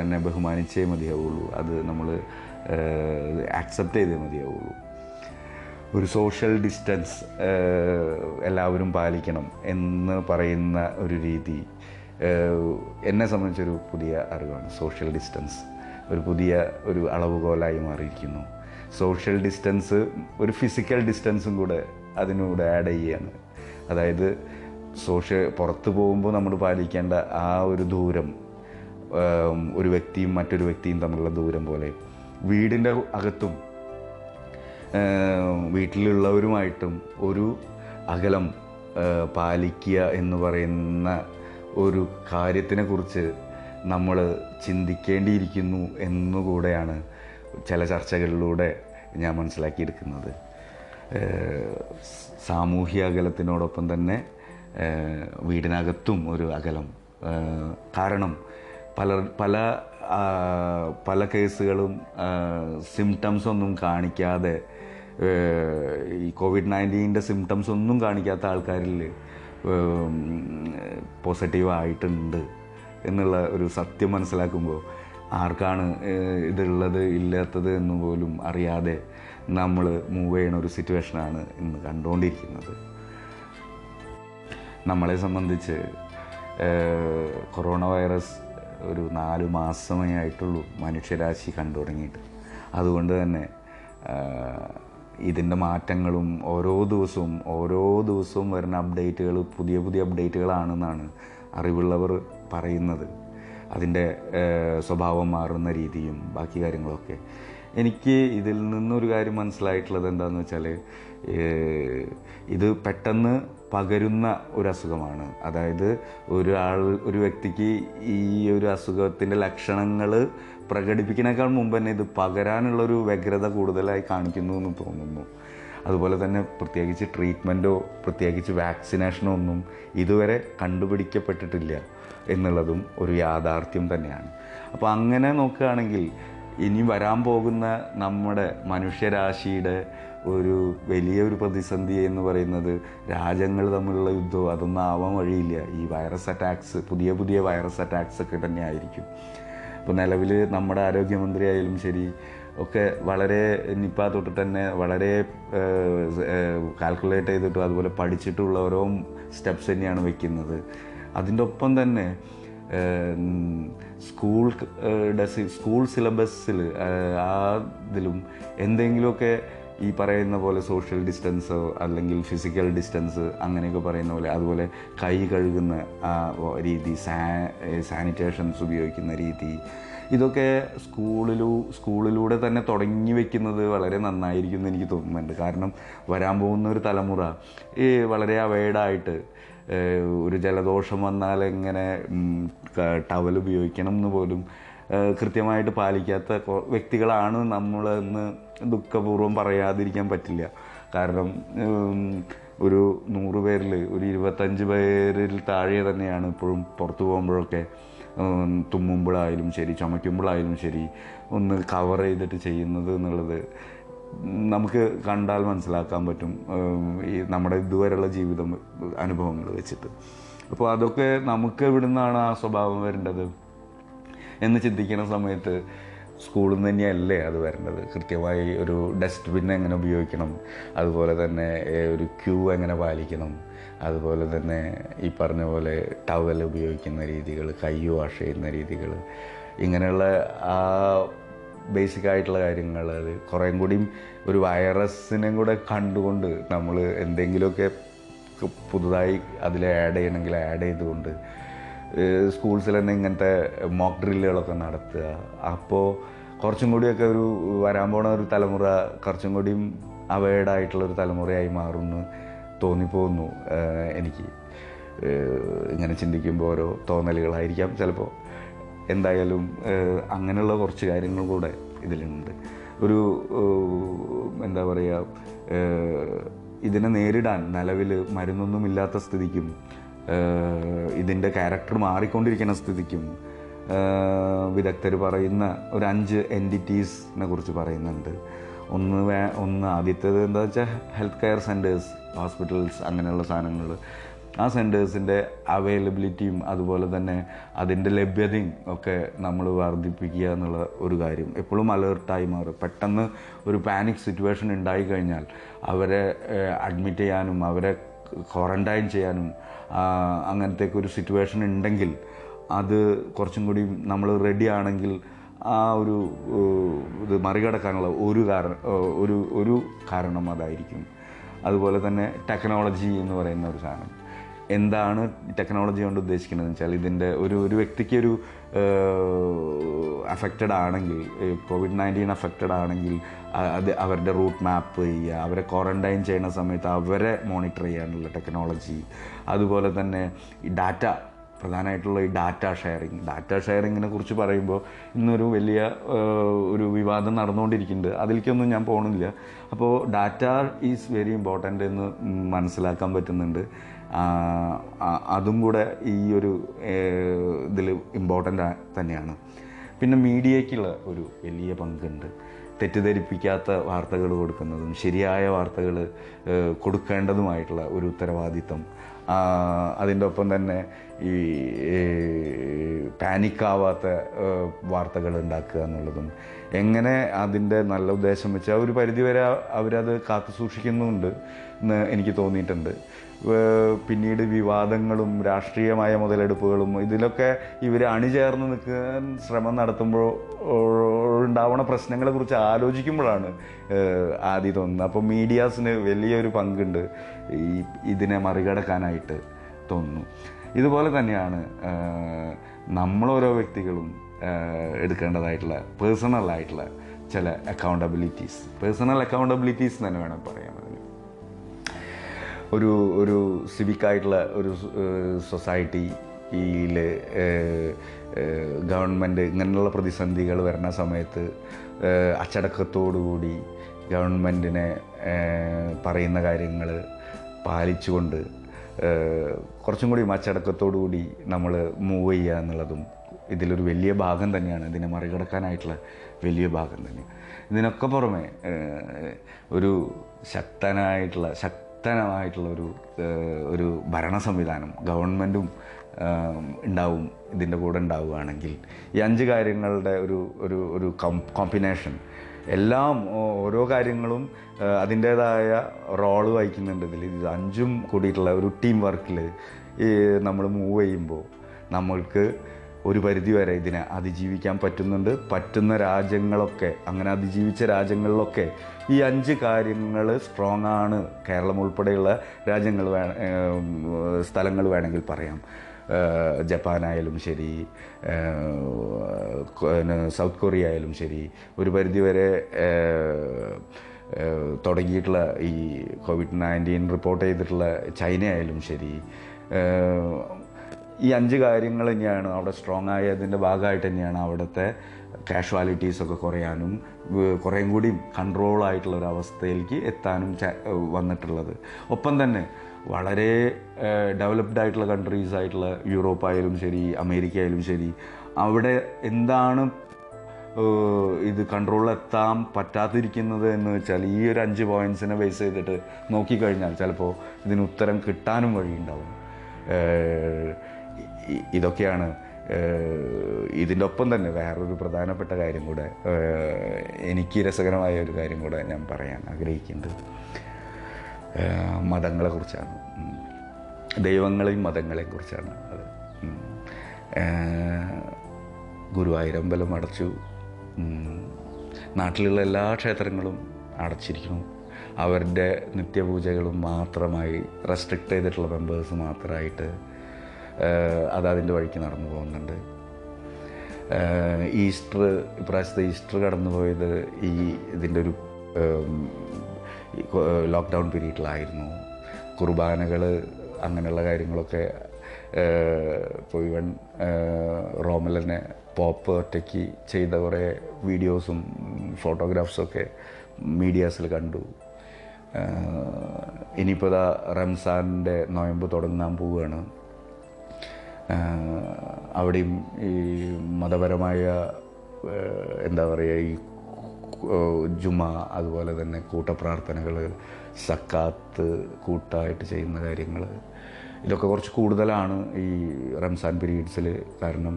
എന്നെ ബഹുമാനിച്ചേ മതിയാവുള്ളൂ. അത് നമ്മൾ ആക്സെപ്റ്റ് ചെയ്തേ മതിയാവുള്ളൂ. ഒരു സോഷ്യൽ ഡിസ്റ്റൻസ് എല്ലാവരും പാലിക്കണം എന്ന് പറയുന്ന ഒരു രീതി എന്നെ സംബന്ധിച്ചൊരു പുതിയ അറിവാണ്. സോഷ്യൽ ഡിസ്റ്റൻസ് ഒരു പുതിയ ഒരു അളവുകോലായി മാറിയിരിക്കുന്നു. സോഷ്യൽ ഡിസ്റ്റൻസ് ഒരു ഫിസിക്കൽ ഡിസ്റ്റൻസും കൂടെ അതിനൂടെ ആഡ് ചെയ്യുകയാണ് അതായത് സോഷ്യൽ പുറത്ത് പോകുമ്പോൾ നമ്മൾ പാലിക്കേണ്ട ആ ഒരു ദൂരം ഒരു വ്യക്തിയും മറ്റൊരു വ്യക്തിയും തമ്മിലുള്ള ദൂരം പോലെ വീടിന്റെ അകത്തും വീട്ടിലുള്ളവരുമായിട്ടും ഒരു അകലം പാലിക്കുക എന്ന് പറയുന്ന ഒരു കാര്യത്തിനെ കുറിച്ച് നമ്മൾ ചിന്തിക്കേണ്ടിയിരിക്കുന്നു എന്നുകൂടെയാണ് ചില ചർച്ചകളിലൂടെ ഞാൻ മനസ്സിലാക്കിയെടുക്കുന്നത്. ഏഹ് സാമൂഹ്യ അകലത്തിനോടൊപ്പം തന്നെ വീടിനകത്തും ഒരു അകലം. കാരണം പല പല പല കേസുകളും സിംറ്റംസ് ഒന്നും കാണിക്കാതെ ഈ കോവിഡ് നയന്റീന്റെ സിംറ്റംസ് ഒന്നും കാണിക്കാത്ത ആൾക്കാരിൽ പോസിറ്റീവ് ആയിട്ടുണ്ട് എന്നുള്ള ഒരു സത്യം മനസ്സിലാക്കുമ്പോൾ ആർക്കാണ് ഇതുള്ളത് ഇല്ലാത്തത് എന്ന് പോലും അറിയാതെ നമ്മൾ മൂവ് ചെയ്യുന്ന ഒരു സിറ്റുവേഷനാണ് ഇന്ന് കണ്ടുകൊണ്ടിരിക്കുന്നത്. നമ്മളെ സംബന്ധിച്ച് കൊറോണ വൈറസ് ഒരു നാല് മാസമേ ആയിട്ടുള്ളൂ മനുഷ്യരാശി കണ്ടു തുടങ്ങിയിട്ട് അതുകൊണ്ട് തന്നെ ഇതിന്റെ മാറ്റങ്ങളും ഓരോ ദിവസവും ഓരോ ദിവസവും വരുന്ന അപ്ഡേറ്റുകൾ പുതിയ പുതിയ അപ്ഡേറ്റുകളാണെന്നാണ് അറിവുള്ളവർ പറയുന്നത്. അതിന്റെ സ്വഭാവം മാറുന്ന രീതിയും ബാക്കി കാര്യങ്ങളൊക്കെ. എനിക്ക് ഇതിൽ നിന്നൊരു കാര്യം മനസ്സിലായിട്ടുള്ളത് എന്താണെന്ന് വെച്ചാൽ ഇത് പെട്ടെന്ന് പകരുന്ന ഒരു അസുഖമാണ്. അതായത് ഒരാൾ ഒരു വ്യക്തിക്ക് ഈ ഒരു അസുഖത്തിന്റെ ലക്ഷണങ്ങൾ പ്രകടിപ്പിക്കുന്നതിനേക്കാൾ മുമ്പ് തന്നെ ഇത് പകരാനുള്ളൊരു വ്യഗ്രത കൂടുതലായി കാണിക്കുന്നു എന്ന് തോന്നുന്നു. അതുപോലെ തന്നെ പ്രത്യേകിച്ച് ട്രീറ്റ്മെന്റോ പ്രത്യേകിച്ച് വാക്സിനേഷനോ ഒന്നും ഇതുവരെ കണ്ടുപിടിക്കപ്പെട്ടിട്ടില്ല എന്നുള്ളതും ഒരു യാഥാർത്ഥ്യം തന്നെയാണ്. അപ്പോൾ അങ്ങനെ നോക്കുകയാണെങ്കിൽ ഇനി വരാൻ പോകുന്ന നമ്മുടെ മനുഷ്യരാശിയുടെ ഒരു വലിയൊരു പ്രതിസന്ധി എന്ന് പറയുന്നത് രാജ്യങ്ങൾ തമ്മിലുള്ള യുദ്ധവും അതൊന്നും ആവാൻ വഴിയില്ല. ഈ വൈറസ് അറ്റാക്സ് പുതിയ പുതിയ വൈറസ് അറ്റാക്സ് ഒക്കെ തന്നെ ആയിരിക്കും ഇപ്പോൾ നിലവിൽ നമ്മുടെ ആരോഗ്യമന്ത്രി ആയാലും ശരി ഒക്കെ വളരെ നിപ്പ തൊട്ട് തന്നെ വളരെ കാൽക്കുലേറ്റ് ചെയ്തിട്ടും അതുപോലെ പഠിച്ചിട്ടുള്ള ഓരോ സ്റ്റെപ്സ് തന്നെയാണ് വെക്കുന്നത്. അതിന്റെ ഒപ്പം തന്നെ സ്കൂൾ ഡെസി- സ്കൂൾ സിലബസിൽ ആ ഇതിലും എന്തെങ്കിലുമൊക്കെ ഈ പറയുന്ന പോലെ സോഷ്യൽ ഡിസ്റ്റൻസോ അല്ലെങ്കിൽ ഫിസിക്കൽ ഡിസ്റ്റൻസ് അങ്ങനെയൊക്കെ പറയുന്ന പോലെ അതുപോലെ കൈ കഴുകുന്ന രീതി സാനിറ്റേഷൻസ് ഉപയോഗിക്കുന്ന രീതി. ഇതൊക്കെ സ്കൂളിലൂ സ്കൂളിലൂടെ തന്നെ തുടങ്ങി വെക്കുന്നത് വളരെ നന്നായിരിക്കും എന്ന് എനിക്ക് തോന്നുന്നുണ്ട്. കാരണം വരാൻ പോകുന്ന ഒരു തലമുറ ഈ വളരെ അവൈഡായിട്ട് ഒരു ജലദോഷം വന്നാൽ എങ്ങനെ ടവൽ ഉപയോഗിക്കണം എന്ന് പോലും കൃത്യമായിട്ട് പാലിക്കാത്ത വ്യക്തികളാണ് നമ്മളെന്ന് ദുഃഖപൂർവം പറയാതിരിക്കാൻ പറ്റില്ല. കാരണം ഒരു നൂറ് പേരിൽ ഒരു ഇരുപത്തഞ്ച് പേരിൽ താഴെ തന്നെയാണ് ഇപ്പോഴും പുറത്തു പോകുമ്പോഴൊക്കെ തുമ്മുമ്പോഴായാലും ശരി ചുമയ്ക്കുമ്പോഴായാലും ശരി ഒന്ന് കവർ ചെയ്തിട്ട് ചെയ്യുന്നത് എന്നുള്ളത് നമുക്ക് കണ്ടാൽ മനസ്സിലാക്കാൻ പറ്റും ഈ നമ്മുടെ ഇതുവരെയുള്ള ജീവിതം അനുഭവങ്ങൾ വെച്ചിട്ട്. അപ്പോൾ അതൊക്കെ നമുക്ക് എവിടെ നിന്നാണ് ആ സ്വഭാവം വരേണ്ടത്? എന്ന് ചിന്തിക്കുന്ന സമയത്ത് സ്കൂളിൽ നിന്ന് തന്നെയല്ലേ അത് വരേണ്ടത്? കൃത്യമായി ഒരു ഡസ്റ്റ്ബിൻ എങ്ങനെ ഉപയോഗിക്കണം? അതുപോലെ തന്നെ ഒരു ക്യൂ എങ്ങനെ പാലിക്കണം? അതുപോലെ തന്നെ ഈ പറഞ്ഞ പോലെ ടവൽ ഉപയോഗിക്കുന്ന രീതികൾ കൈ വാഷ് ചെയ്യുന്ന രീതികൾ. ഇങ്ങനെയുള്ള ആ ബേസിക് ആയിട്ടുള്ള കാര്യങ്ങൾ അത് കുറേം കൂടിയും ഒരു വൈറസിനെ കൂടെ കണ്ടുകൊണ്ട് നമ്മൾ എന്തെങ്കിലുമൊക്കെ പുതുതായി അതിൽ ആഡ് ചെയ്യണമെങ്കിൽ ആഡ് ചെയ്തുകൊണ്ട് സ്കൂൾസിൽ തന്നെ ഇങ്ങനത്തെ മോക്ക് ഡ്രില്ലുകളൊക്കെ നടത്തുക. അപ്പോൾ കുറച്ചും കൂടിയൊക്കെ ഒരു വരാൻ പോണ ഒരു തലമുറ കുറച്ചും കൂടിയും അവേർഡ് ആയിട്ടുള്ള ഒരു തലമുറയായി മാറുമെന്ന് തോന്നിപ്പോകുന്നു എനിക്ക്. ഇങ്ങനെ ചിന്തിക്കുമ്പോൾ ഓരോ തോന്നലുകളായിരിക്കാം ചിലപ്പോൾ. എന്തായാലും അങ്ങനെയുള്ള കുറച്ച് കാര്യങ്ങൾ കൂടെ ഇതിലുണ്ട്. ഒരു എന്താ പറയുക ഇതിനെ നേരിടാൻ നിലവിൽ മരുന്നൊന്നുമില്ലാത്ത സ്ഥിതിക്കും ഇതിന്റെ ക്യാരക്ടർ മാറിക്കൊണ്ടിരിക്കുന്ന സ്ഥിതിക്കും വിദഗ്ധർ പറയുന്ന ഒരു അഞ്ച് എന്റിറ്റീസിനെ കുറിച്ച് പറയുന്നുണ്ട്. ഒന്ന് വേ ഒന്ന് ആദ്യത്തേത് എന്താ വെച്ചാൽ ഹെൽത്ത് കെയർ സെന്റേഴ്സ് ഹോസ്പിറ്റൽസ് അങ്ങനെയുള്ള സാധനങ്ങൾ ആ സെന്റേഴ്സിന്റെ അവൈലബിലിറ്റിയും അതുപോലെ തന്നെ അതിന്റെ ലഭ്യതയും ഒക്കെ നമ്മൾ വർദ്ധിപ്പിക്കുക എന്നുള്ള ഒരു കാര്യം. എപ്പോഴും അലേർട്ടായി മാറും. പെട്ടെന്ന് ഒരു പാനിക് സിറ്റുവേഷൻ ഉണ്ടായിക്കഴിഞ്ഞാൽ അവരെ അഡ്മിറ്റ് ചെയ്യാനും അവരെ ക്വാറന്റൈൻ ചെയ്യാനും അങ്ങനത്തേക്ക് ഒരു സിറ്റുവേഷൻ ഉണ്ടെങ്കിൽ അത് കുറച്ചും കൂടി നമ്മൾ റെഡി ആണെങ്കിൽ ആ ഒരു ഇത് മറികടക്കാനുള്ള ഒരു കാരണം ഒരു ഒരു കാരണം അതായിരിക്കും. അതുപോലെ തന്നെ ടെക്നോളജി എന്ന് പറയുന്ന ഒരു സാധനം. എന്താണ് ടെക്നോളജി കൊണ്ട് ഉദ്ദേശിക്കുന്നത് വെച്ചാൽ ഇതിന്റെ ഒരു ഒരു വ്യക്തിക്ക് ഒരു അഫക്റ്റഡ് ആണെങ്കിൽ കോവിഡ് നയന്റീൻ അഫക്റ്റഡ് ആണെങ്കിൽ അത് അവരുടെ റൂട്ട് മാപ്പ് ചെയ്യുക അവരെ ക്വാറന്റൈൻ ചെയ്യുന്ന സമയത്ത് അവരെ മോണിറ്റർ ചെയ്യാനുള്ള ടെക്നോളജി അതുപോലെ തന്നെ ഈ ഡാറ്റ പ്രധാനമായിട്ടുള്ള ഈ ഡാറ്റ ഷെയറിങ് ഡാറ്റ ഷെയറിങ്ങിനെ കുറിച്ച് പറയുമ്പോൾ ഇന്നൊരു വലിയ ഒരു വിവാദം നടന്നുകൊണ്ടിരിക്കുന്നുണ്ട്. അതിലേക്കൊന്നും ഞാൻ പോകണില്ല അപ്പോൾ ഡാറ്റ ഈസ് വെരി ഇമ്പോർട്ടന്റ് എന്ന് മനസ്സിലാക്കാൻ പറ്റുന്നുണ്ട്. അതും കൂടെ ഈ ഒരു ഇതിൽ ഇമ്പോർട്ടന്റ് തന്നെയാണ്. പിന്നെ മീഡിയയ്ക്കുള്ള ഒരു വലിയ പങ്കുണ്ട്. തെറ്റിദ്ധരിപ്പിക്കാത്ത വാർത്തകൾ കൊടുക്കുന്നതും ശരിയായ വാർത്തകൾ കൊടുക്കേണ്ടതുമായിട്ടുള്ള ഒരു ഉത്തരവാദിത്തം അതിന്റെ ഒപ്പം തന്നെ ഈ പാനിക്കാവാത്ത വാർത്തകൾ ഉണ്ടാക്കുക എന്നുള്ളതും. എങ്ങനെ അതിന്റെ നല്ല ഉദ്ദേശം വെച്ചാൽ ഒരു പരിധിവരെ അവരത് കാത്തു സൂക്ഷിക്കുന്നുണ്ട് എന്ന് എനിക്ക് തോന്നിയിട്ടുണ്ട്. പിന്നീട് വിവാദങ്ങളും രാഷ്ട്രീയമായ മുതലെടുപ്പുകളും ഇതിലൊക്കെ ഇവർ അണിചേർന്ന് നിൽക്കാൻ ശ്രമം നടത്തുമ്പോൾ ഉണ്ടാവുന്ന പ്രശ്നങ്ങളെ കുറിച്ച് ആലോചിക്കുമ്പോഴാണ് ആദ്യം തോന്നുന്നത്. അപ്പോൾ മീഡിയാസിന് വലിയൊരു പങ്കുണ്ട്. ഈ ഇതിനെ മറികടക്കാനായിട്ട് തോന്നുന്നു. ഇതുപോലെ തന്നെയാണ് നമ്മളോരോ വ്യക്തികളും എടുക്കേണ്ടതായിട്ടുള്ള പേഴ്സണലായിട്ടുള്ള ചില അക്കൗണ്ടബിലിറ്റീസ് പേഴ്സണൽ അക്കൗണ്ടബിലിറ്റീസ് തന്നെ വേണം പറയാൻ. ഒരു ഒരു സിവിക് ആയിട്ടുള്ള ഒരു സൊസൈറ്റിയിൽ ഗവൺമെന്റ് ഇങ്ങനെയുള്ള പ്രതിസന്ധികൾ വരുന്ന സമയത്ത് അച്ചടക്കത്തോടുകൂടി ഗവൺമെന്റിനെ പറയുന്ന കാര്യങ്ങൾ പാലിച്ചുകൊണ്ട് കുറച്ചും കൂടി അച്ചടക്കത്തോടുകൂടി നമ്മൾ മൂവ് ചെയ്യുക എന്നുള്ളതും ഇതിലൊരു വലിയ ഭാഗം തന്നെയാണ്. ഇതിനെ മറികടക്കാനായിട്ടുള്ള വലിയ ഭാഗം തന്നെ ഇതിനൊക്കെ പുറമെ ഒരു ശക്തനായിട്ടുള്ള ശക്തമായിട്ടുള്ള ഒരു ഒരു ഭരണ സംവിധാനം ഗവൺമെന്റും ഉണ്ടാവും ഇതിന്റെ കൂടെ ഉണ്ടാവുകയാണെങ്കിൽ ഈ അഞ്ച് കാര്യങ്ങളുടെ ഒരു ഒരു ഒരു കോമ്പിനേഷൻ എല്ലാം ഓരോ കാര്യങ്ങളും അതിന്റേതായ റോൾ വഹിക്കുന്നുണ്ട് ഇതിൽ ഇത് അഞ്ചും കൂടിയിട്ടുള്ള ഒരു ടീം വർക്കിൽ ഈ നമ്മൾ മൂവ് ചെയ്യുമ്പോൾ നമ്മൾക്ക് ഒരു പരിധിവരെ ഇതിനെ അതിജീവിക്കാൻ പറ്റുന്നുണ്ട്. പറ്റുന്ന രാജ്യങ്ങളൊക്കെ അങ്ങനെ അതിജീവിച്ച രാജ്യങ്ങളിലൊക്കെ ഈ അഞ്ച് കാര്യങ്ങൾ സ്ട്രോങ് ആണ് കേരളം ഉൾപ്പെടെയുള്ള രാജ്യങ്ങൾ വേ സ്ഥലങ്ങൾ വേണമെങ്കിൽ പറയാം. ജപ്പാനായാലും ശരി സൗത്ത് കൊറിയ ആയാലും ശരി ഒരു പരിധിവരെ തുടങ്ങിയിട്ടുള്ള ഈ കോവിഡ് നയന്റീൻ റിപ്പോർട്ട് ചെയ്തിട്ടുള്ള ചൈന ആയാലും ശരി ഈ അഞ്ച് കാര്യങ്ങൾ തന്നെയാണ് അവിടെ സ്ട്രോങ് ആയതിന്റെ ഭാഗമായിട്ട് തന്നെയാണ് അവിടുത്തെ കാഷ്വാലിറ്റീസൊക്കെ കുറയാനും കുറേയും കൂടി കൺട്രോൾ ആയിട്ടുള്ള ഒരു അവസ്ഥയിലേക്ക് എത്താനും വന്നിട്ടുള്ളത്. ഒപ്പം തന്നെ വളരെ ഡെവലപ്ഡ് ആയിട്ടുള്ള കൺട്രീസ് ആയിട്ടുള്ള യൂറോപ്പ് ആയാലും ശരി അമേരിക്ക ആയാലും ശരി അവിടെ എന്താണ് ഇത് കൺട്രോളിൽ എത്താൻ പറ്റാതിരിക്കുന്നത് എന്ന് വെച്ചാൽ ഈ ഒരു അഞ്ച് പോയിന്റ്സിനെ ബേസ് ചെയ്തിട്ട് നോക്കിക്കഴിഞ്ഞാൽ ചിലപ്പോൾ ഇതിന് ഉത്തരം കിട്ടാനും വഴിയുണ്ടാവും. ഇതൊക്കെയാണ് ഇതിന്റെ ഒപ്പം തന്നെ വേറൊരു പ്രധാനപ്പെട്ട കാര്യം കൂടെ എനിക്ക് രസകരമായ ഒരു കാര്യം കൂടെ ഞാൻ പറയാൻ ആഗ്രഹിക്കുന്നത്. മതങ്ങളെക്കുറിച്ചാണ്. ദൈവങ്ങളെയും മതങ്ങളെക്കുറിച്ചാണ് അത്. ഗുരുവായൂരമ്പലം അടച്ചു. നാട്ടിലുള്ള എല്ലാ ക്ഷേത്രങ്ങളും അടച്ചിരിക്കുന്നു. അവരുടെ നിത്യപൂജകളും മാത്രമായി റെസ്ട്രിക്റ്റ് ചെയ്തിട്ടുള്ള മെമ്പേഴ്സ് മാത്രമായിട്ട് അത് അതിന്റെ വഴിക്ക് നടന്നു പോകുന്നുണ്ട്. ഈസ്റ്റർ ഇപ്രാവശ്യത്തെ ഈസ്റ്റർ കടന്നു പോയത് ഈ ഇതിന്റെ ഒരു ലോക്ക്ഡൗൺ പീരീഡിലായിരുന്നു. കുർബാനകൾ അങ്ങനെയുള്ള കാര്യങ്ങളൊക്കെ ഇപ്പോൾ ഇവൻ റോമലിനെ പോപ്പ് ഒറ്റയ്ക്ക് ചെയ്ത കുറേ വീഡിയോസും ഫോട്ടോഗ്രാഫ്സൊക്കെ മീഡിയാസിൽ കണ്ടു. ഇനിയിപ്പോൾ ഇതാ റംസാന്റെ നോയമ്പ് തുടങ്ങാൻ പോവുകയാണ്. അവിടെയും ഈ മതപരമായ എന്താ പറയുക ഈ ജുമ അതുപോലെ തന്നെ കൂട്ടപ്രാർത്ഥനകൾ സക്കാത്ത് കൂട്ടായിട്ട് ചെയ്യുന്ന കാര്യങ്ങൾ ഇതൊക്കെ കുറച്ച് കൂടുതലാണ് ഈ റംസാൻ പീരീഡ്സിൽ കാരണം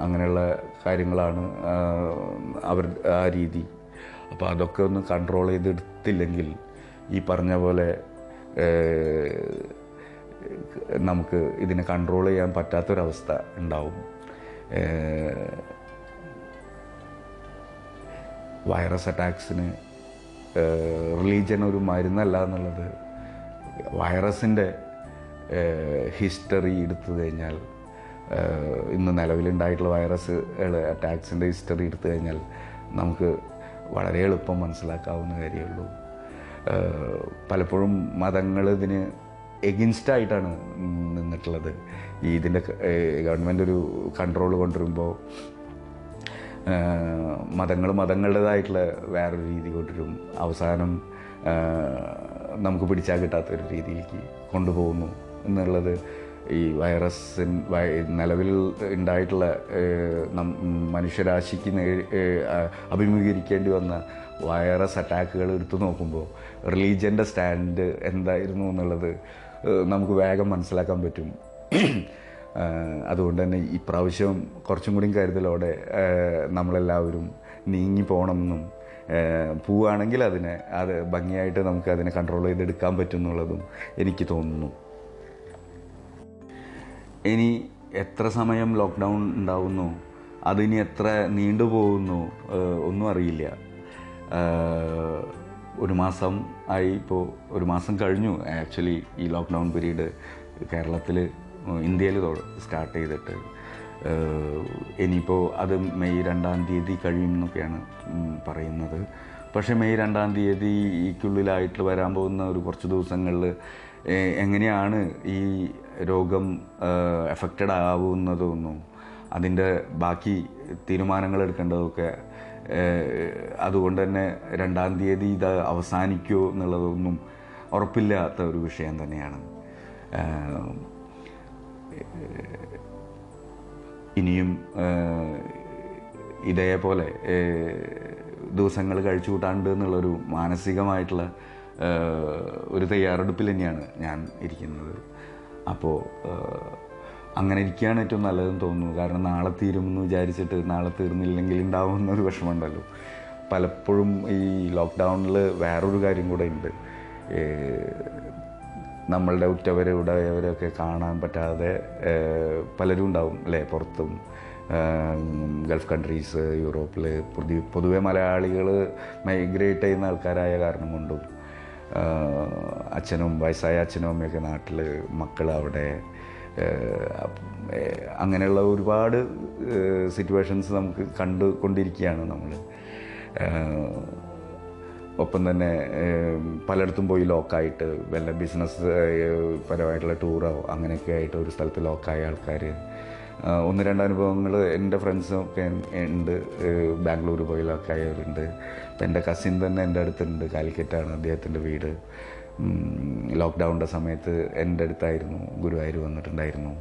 അങ്ങനെയുള്ള കാര്യങ്ങളാണ് അവർ ആ രീതി. അപ്പോൾ അതൊക്കെ ഒന്ന് കൺട്രോൾ ചെയ്തെടുത്തില്ലെങ്കിൽ ഈ പറഞ്ഞ പോലെ നമുക്ക് ഇതിനെ കൺട്രോൾ ചെയ്യാൻ പറ്റാത്തൊരവസ്ഥ ഉണ്ടാവും. വൈറസ് അറ്റാക്സിന് റിലീജിയൻ ഒരു മരുന്നല്ല എന്നുള്ളത് വൈറസിന്റെ ഹിസ്റ്ററി എടുത്തു കഴിഞ്ഞാൽ ഇന്ന് നിലവിലുണ്ടായിട്ടുള്ള വൈറസുകൾ അറ്റാക്സിന്റെ ഹിസ്റ്ററി എടുത്തു കഴിഞ്ഞാൽ നമുക്ക് വളരെ എളുപ്പം മനസ്സിലാക്കാവുന്ന കാര്യമുള്ളൂ. പലപ്പോഴും മതങ്ങൾ ഇതിന് എഗിൻസ്റ്റ് ആയിട്ടാണ് നിന്നിട്ടുള്ളത്. ഈ ഇതിന്റെ ഗവൺമെന്റ് ഒരു കൺട്രോൾ കൊണ്ടുവരുമ്പോൾ മതങ്ങൾ മതങ്ങളുടേതായിട്ടുള്ള വേറൊരു രീതി കൊണ്ടുവരും. അവസാനം നമുക്ക് പിടിച്ചാൽ കിട്ടാത്തൊരു രീതിയിലേക്ക് കൊണ്ടുപോകുന്നു എന്നുള്ളത് ഈ വൈറസിൻ നിലവിൽ ഉണ്ടായിട്ടുള്ള മനുഷ്യരാശിക്ക് അഭിമുഖീകരിക്കേണ്ടി വന്ന വൈറസ് അറ്റാക്കുകൾ എടുത്തു നോക്കുമ്പോൾ റിലീജിയന്റെ സ്റ്റാൻഡ് എന്തായിരുന്നു എന്നുള്ളത് നമുക്ക് വേഗം മനസ്സിലാക്കാൻ പറ്റും. അതുകൊണ്ട് തന്നെ ഇപ്രാവശ്യം കുറച്ചും കൂടി കരുതലോടെ നമ്മളെല്ലാവരും നീങ്ങി പോകണമെന്നും പോവുകയാണെങ്കിൽ അതിനെ അത് ഭംഗിയായിട്ട് നമുക്ക് അതിനെ കൺട്രോൾ ചെയ്തെടുക്കാൻ പറ്റും എന്നുള്ളതും എനിക്ക് തോന്നുന്നു. ഇനി എത്ര സമയം ലോക്ക്ഡൗൺ ഉണ്ടാവുന്നു? അതിനി എത്ര നീണ്ടുപോകുന്നു? ഒന്നും അറിയില്ല. ഒരു മാസം ആയി ഇപ്പോൾ ഒരു മാസം കഴിഞ്ഞു. ആക്ച്വലി ഈ ലോക്ക്ഡൗൺ പീരീഡ് കേരളത്തിൽ ഇന്ത്യയിൽ സ്റ്റാർട്ട് ചെയ്തിട്ട്. ഇനിയിപ്പോൾ അത് മെയ് രണ്ടാം തീയതി കഴിയും എന്നൊക്കെയാണ് പറയുന്നത്. പക്ഷേ മെയ് രണ്ടാം തീയതിക്കുള്ളിലായിട്ട് വരാൻ പോകുന്ന ഒരു കുറച്ച് ദിവസങ്ങളിൽ എങ്ങനെയാണ് ഈ രോഗം എഫക്റ്റഡ് ആവുന്നതെന്നും അതിന്റെ ബാക്കി തീരുമാനങ്ങൾ എടുക്കേണ്ടതൊക്കെ അതുകൊണ്ട് തന്നെ രണ്ടാം തീയതി ഇത് അവസാനിക്കുമോ എന്നുള്ളതൊന്നും ഉറപ്പില്ലാത്ത ഒരു വിഷയം തന്നെയാണ്. ഇനിയും ഇതേപോലെ ദിവസങ്ങൾ കഴിച്ചു കൂട്ടാണ്ട് എന്നുള്ളൊരു മാനസികമായിട്ടുള്ള ഒരു തയ്യാറെടുപ്പിൽ തന്നെയാണ് ഞാൻ ഇരിക്കുന്നത്. അപ്പോൾ അങ്ങനെ ഇരിക്കുകയാണ് ഏറ്റവും നല്ലതെന്ന് തോന്നുന്നു. കാരണം നാളെ തീരുമെന്ന് വിചാരിച്ചിട്ട് നാളെ തീർന്നില്ലെങ്കിൽ ഉണ്ടാവുന്ന ഒരു വിഷമമുണ്ടല്ലോ. പലപ്പോഴും ഈ ലോക്ക്ഡൗണിൽ വേറൊരു കാര്യം കൂടെ ഉണ്ട്. നമ്മളുടെ ഉറ്റവരെ ഉടയവരെയൊക്കെ കാണാൻ പറ്റാതെ പലരും ഉണ്ടാവും അല്ലേ? പുറത്തും ഗൾഫ് കൺട്രീസ് യൂറോപ്പിൽ പൊതു പൊതുവെ മലയാളികൾ മൈഗ്രേറ്റ് ചെയ്യുന്ന ആൾക്കാരായ കാരണം കൊണ്ടും അച്ഛനും വയസ്സായ അച്ഛനും അമ്മയൊക്കെ നാട്ടിൽ മക്കൾ അവിടെ അങ്ങനെയുള്ള ഒരുപാട് സിറ്റുവേഷൻസ് നമുക്ക് കണ്ടുകൊണ്ടിരിക്കുകയാണ് നമ്മൾ ഒപ്പം തന്നെ പലയിടത്തും പോയി ലോക്കായിട്ട് വല്ല ബിസിനസ് പരമായിട്ടുള്ള ടൂറോ അങ്ങനെയൊക്കെ ആയിട്ട് ഒരു സ്ഥലത്ത് ലോക്കായ ആൾക്കാർ ഒന്ന് രണ്ട് അനുഭവങ്ങൾ എന്റെ ഫ്രണ്ട്സൊക്കെ ഉണ്ട്. ബാംഗ്ലൂർ പോയി ലോക്കായവരുണ്ട് എന്റെ കസിൻ തന്നെ എന്റെ അടുത്തുണ്ട്. കാലിക്കറ്റാണ് അദ്ദേഹത്തിന്റെ വീട്. ലോക്ക്ഡൗണിന്റെ സമയത്ത് എന്റെ അടുത്തായിരുന്നു ഗുരുവായൂർ വന്നിട്ടുണ്ടായിരുന്നു.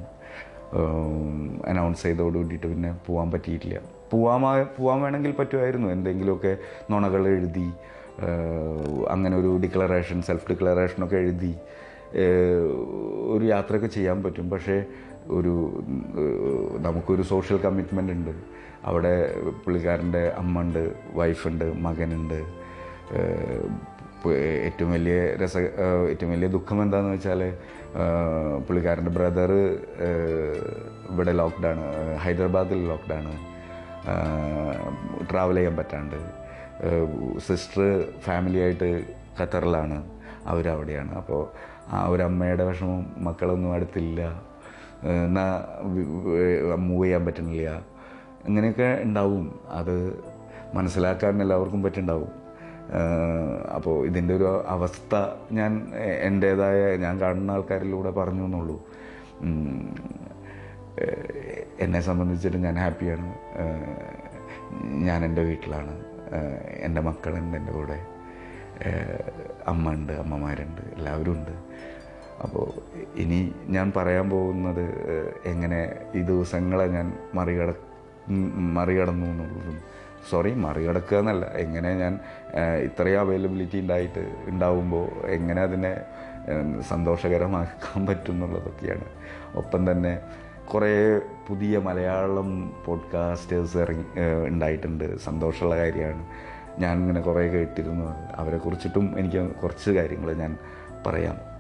അനൗൺസ് ചെയ്തോട് കൂടിയിട്ട് പിന്നെ പോകാൻ പറ്റിയിട്ടില്ല. പോവാൻ പോകാൻ വേണമെങ്കിൽ പറ്റുമായിരുന്നു. എന്തെങ്കിലുമൊക്കെ നുണകൾ എഴുതി അങ്ങനെ ഒരു ഡിക്ലറേഷൻ സെൽഫ് ഡിക്ലറേഷനൊക്കെ എഴുതി ഒരു യാത്രയൊക്കെ ചെയ്യാൻ പറ്റും. പക്ഷേ ഒരു നമുക്കൊരു സോഷ്യൽ കമ്മിറ്റ്മെന്റ് ഉണ്ട്. അവിടെ പുള്ളിക്കാരന്റെ അമ്മ ഉണ്ട് വൈഫുണ്ട് മകനുണ്ട്. ഏറ്റവും വലിയ രസ ഏറ്റവും വലിയ ദുഃഖം എന്താണെന്ന് വെച്ചാൽ പുള്ളിക്കാരന്റെ ബ്രദർ ഇവിടെ ലോക്ക്ഡൗൺ ഹൈദരാബാദിൽ ലോക്ക്ഡൗൺ ട്രാവൽ ചെയ്യാൻ പറ്റാണ്ട്. സിസ്റ്റർ ഫാമിലിയായിട്ട് ഖത്തറിലാണ്. അവരവിടെയാണ്. അപ്പോൾ ആ ഒരു അമ്മയുടെ വിഷമം മക്കളൊന്നും അടുത്തില്ല. എന്നാൽ മൂവ് ചെയ്യാൻ പറ്റുന്നില്ല ഇങ്ങനെയൊക്കെ ഉണ്ടാവും. അത് മനസ്സിലാക്കാൻ എല്ലാവർക്കും പറ്റുന്നുണ്ടാവും അപ്പോൾ ഇതിന്റെ ഒരു അവസ്ഥ ഞാൻ എന്റേതായ ഞാൻ കാണുന്ന ആൾക്കാരിലൂടെ പറഞ്ഞു എന്നുള്ളൂ. എന്നെ സംബന്ധിച്ചിട്ട് ഞാൻ ഹാപ്പിയാണ്. ഞാൻ എന്റെ വീട്ടിലാണ്. എന്റെ മക്കളുണ്ട് എന്റെ കൂടെ. അമ്മ ഉണ്ട് അമ്മമാരുണ്ട് എല്ലാവരും ഉണ്ട്. അപ്പോൾ ഇനി ഞാൻ പറയാൻ പോകുന്നത് എങ്ങനെ ഈ ദിവസങ്ങളെ ഞാൻ മറികട മറികടന്നു എന്നുള്ളതും സോറി മറികടക്കുക എന്നല്ല. എങ്ങനെ ഞാൻ ഇത്രയും അവൈലബിലിറ്റി ഉണ്ടായിട്ട് ഉണ്ടാവുമ്പോൾ എങ്ങനെ അതിനെ സന്തോഷകരമാക്കാൻ പറ്റും എന്നുള്ളതൊക്കെയാണ് ഒപ്പം തന്നെ കുറേ പുതിയ മലയാളം പോഡ്കാസ്റ്റേഴ്സ് ഇറങ്ങി ഉണ്ടായിട്ടുണ്ട്. സന്തോഷമുള്ള കാര്യമാണ്. ഞാൻ ഇങ്ങനെ കുറേ കേട്ടിരുന്നു. അവരെക്കുറിച്ചിട്ടും എനിക്ക് കുറച്ച് കാര്യങ്ങൾ ഞാൻ പറയാം.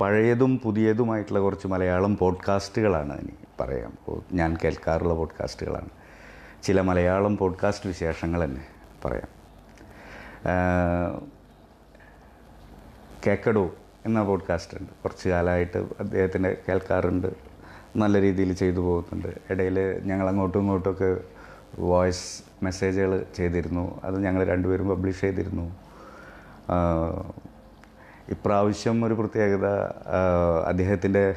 പഴയതും പുതിയതുമായിട്ടുള്ള കുറച്ച് മലയാളം പോഡ്കാസ്റ്റുകളാണ് ഇനി പറയാം. ഞാൻ കേൾക്കാറുള്ള പോഡ്കാസ്റ്റുകളാണ്. ചില മലയാളം പോഡ്കാസ്റ്റ് വിശേഷങ്ങൾ തന്നെ പറയാം. കേക്കടോ എന്ന പോഡ്കാസ്റ്റ് ഉണ്ട്. കുറച്ച് കാലമായിട്ട് അദ്ദേഹത്തിന്റെ കേൾക്കാറുണ്ട്. നല്ല രീതിയിൽ ചെയ്തു പോകുന്നുണ്ട്. ഇടയിൽ ഞങ്ങൾ അങ്ങോട്ടും ഇങ്ങോട്ടുമൊക്കെ വോയിസ് മെസ്സേജുകൾ ചെയ്തിരുന്നു. അത് ഞങ്ങൾ രണ്ടുപേരും പബ്ലിഷ് ചെയ്തിരുന്നു. ഇപ്രാവശ്യം ഒരു പ്രത്യേകത അദ്ദേഹത്തിന്റെ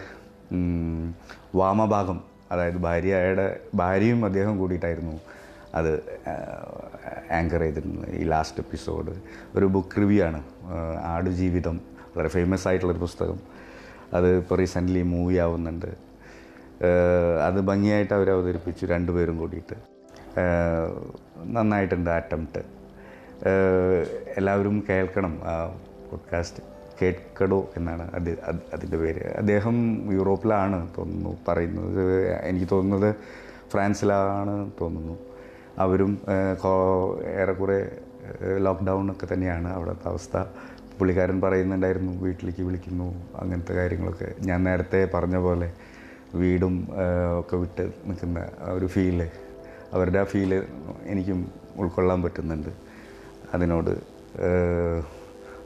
വാമഭാഗം അതായത് ഭാര്യയുടെ ഭാര്യയും അദ്ദേഹം കൂടിയിട്ടായിരുന്നു അത് ആങ്കർ ചെയ്തിരുന്നത്. ഈ ലാസ്റ്റ് എപ്പിസോഡ് ഒരു ബുക്ക് റിവ്യൂ ആണ്. ജീവിതം ആടുജീവിതം വളരെ ഫേമസ് ആയിട്ടുള്ളൊരു പുസ്തകം. അത് ഇപ്പോൾ റീസെന്റ്ലി മൂവി ആവുന്നുണ്ട്. അത് ഭംഗിയായിട്ട് അവർ അവതരിപ്പിച്ചു രണ്ടുപേരും കൂടിയിട്ട്. നന്നായിട്ടുണ്ട് അറ്റംപ്റ്റ് എല്ലാവരും കേൾക്കണം ആ പോഡ്കാസ്റ്റ് കേൾക്കടോ എന്നാണ് അത് അതിന്റെ പേര്. അദ്ദേഹം യൂറോപ്പിലാണ് തോന്നുന്നു പറയുന്നത്. എനിക്ക് തോന്നുന്നത് ഫ്രാൻസിലാണ് തോന്നുന്നു. അവരും ഏറെക്കുറെ ലോക്ക്ഡൗൺ ഒക്കെ തന്നെയാണ് അവിടുത്തെ അവസ്ഥ. പുള്ളിക്കാരൻ പറയുന്നുണ്ടായിരുന്നു വീട്ടിലേക്ക് വിളിക്കുന്നു അങ്ങനത്തെ കാര്യങ്ങളൊക്കെ. ഞാൻ നേരത്തെ പറഞ്ഞ പോലെ വീടും ഒക്കെ വിട്ട് നിൽക്കുന്ന ഒരു ഫീൽ അവരുടെ ആ ഫീൽ എനിക്കും ഉൾക്കൊള്ളാൻ പറ്റുന്നുണ്ട്. അതിനോട്